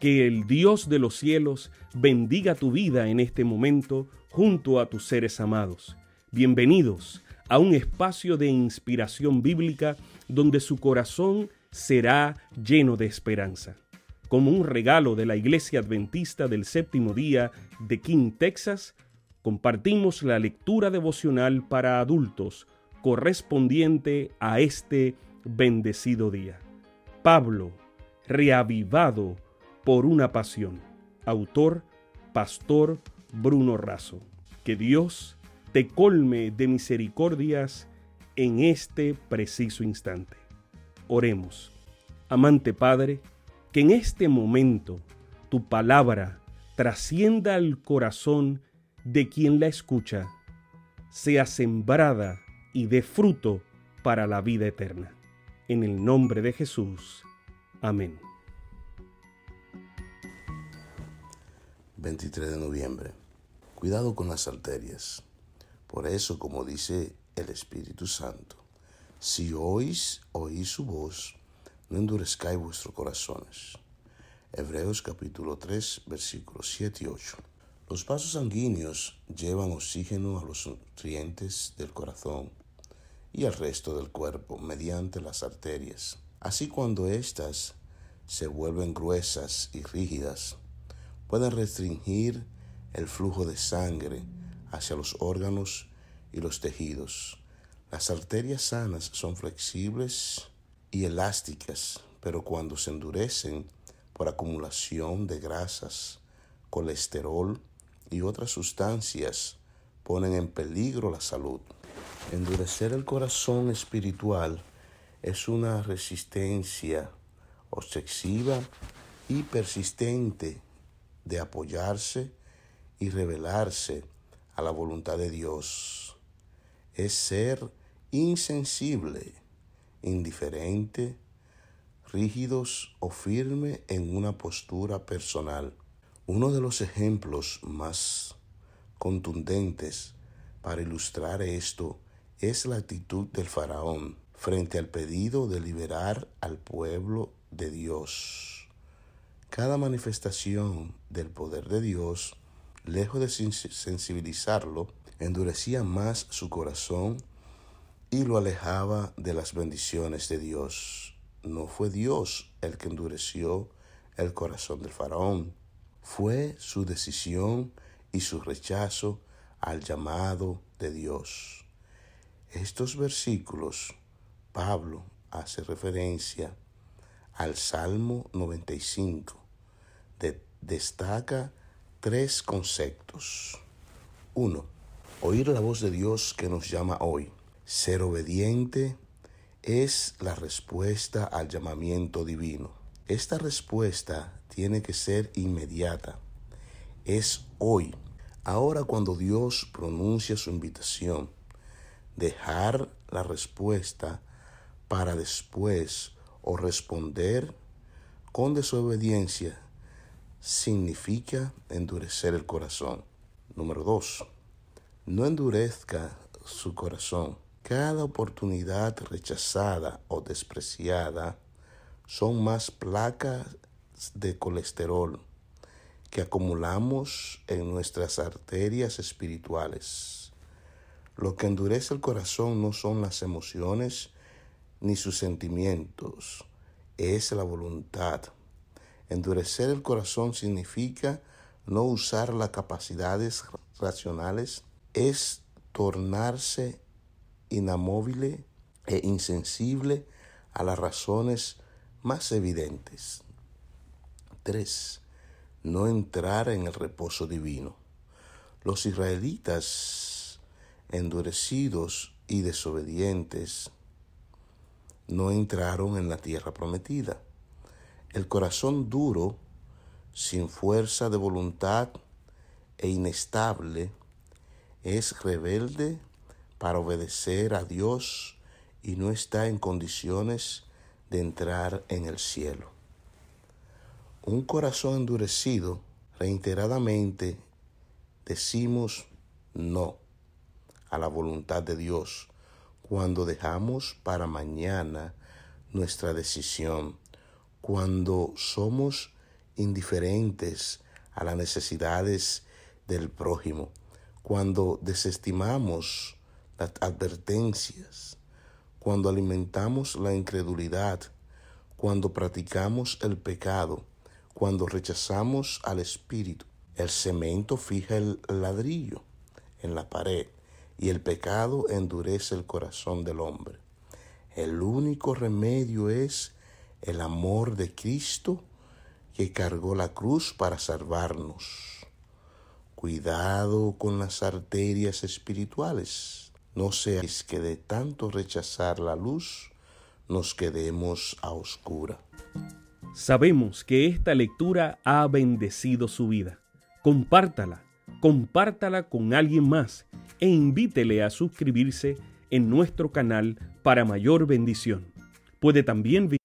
Que el Dios de los cielos bendiga tu vida en este momento junto a tus seres amados. Bienvenidos a un espacio de inspiración bíblica donde su corazón será lleno de esperanza. Como un regalo de la Iglesia Adventista del Séptimo Día de King, Texas, compartimos la lectura devocional para adultos correspondiente a este bendecido día. Pablo, reavivado por una pasión. Autor, Pastor Bruno Razo. Que Dios te colme de misericordias en este preciso instante. Oremos. Amante Padre, que en este momento tu palabra trascienda al corazón de quien la escucha, sea sembrada y dé fruto para la vida eterna. En el nombre de Jesús. Amén. 23 de noviembre. Cuidado con las arterias. Por eso, como dice el Espíritu Santo, si oís, oís su voz, no endurezcáis vuestros corazones. Hebreos capítulo 3, versículos 7 y 8. Los vasos sanguíneos llevan oxígeno a los nutrientes del corazón y al resto del cuerpo mediante las arterias. Así cuando éstas se vuelven gruesas y rígidas, pueden restringir el flujo de sangre hacia los órganos y los tejidos. Las arterias sanas son flexibles y elásticas, pero cuando se endurecen por acumulación de grasas, colesterol y otras sustancias, ponen en peligro la salud. Endurecer el corazón espiritual es una resistencia obsesiva y persistente de apoyarse y revelarse a la voluntad de Dios. Es ser insensible, indiferente, rígidos o firme en una postura personal. Uno de los ejemplos más contundentes para ilustrar esto es la actitud del faraón frente al pedido de liberar al pueblo de Dios. Cada manifestación del poder de Dios, lejos de sensibilizarlo, endurecía más su corazón y lo alejaba de las bendiciones de Dios. No fue Dios el que endureció el corazón del faraón, fue su decisión y su rechazo al llamado de Dios. Estos versículos, Pablo hace referencia al Salmo 95 destaca tres conceptos. Uno, oír la voz de Dios que nos llama hoy. Ser obediente es la respuesta al llamamiento divino. Esta respuesta tiene que ser inmediata. Es hoy. Ahora cuando Dios pronuncia su invitación, dejar la respuesta para después o responder con desobediencia significa endurecer el corazón. Número dos, no endurezca su corazón. Cada oportunidad rechazada o despreciada son más placas de colesterol que acumulamos en nuestras arterias espirituales. Lo que endurece el corazón no son las emociones ni sus sentimientos, es la voluntad Endurecer el corazón significa no usar las capacidades racionales, es tornarse inamóvil e insensible a las razones más evidentes. 3. No entrar en el reposo divino. Los israelitas, endurecidos y desobedientes, no entraron en la tierra prometida. El corazón duro, sin fuerza de voluntad e inestable, es rebelde para obedecer a Dios y no está en condiciones de entrar en el cielo. Un corazón endurecido, reiteradamente decimos no a la voluntad de Dios cuando dejamos para mañana nuestra decisión cuando somos indiferentes a las necesidades del prójimo, cuando desestimamos las advertencias, cuando alimentamos la incredulidad, cuando practicamos el pecado, cuando rechazamos al Espíritu. El cemento fija el ladrillo en la pared y el pecado endurece el corazón del hombre. El único remedio es el amor de Cristo que cargó la cruz para salvarnos. Cuidado con las arterias espirituales. No seáis que de tanto rechazar la luz nos quedemos a oscura. Sabemos que esta lectura ha bendecido su vida. Compártala, compártala con alguien más e invítele a suscribirse en nuestro canal para mayor bendición. Puede también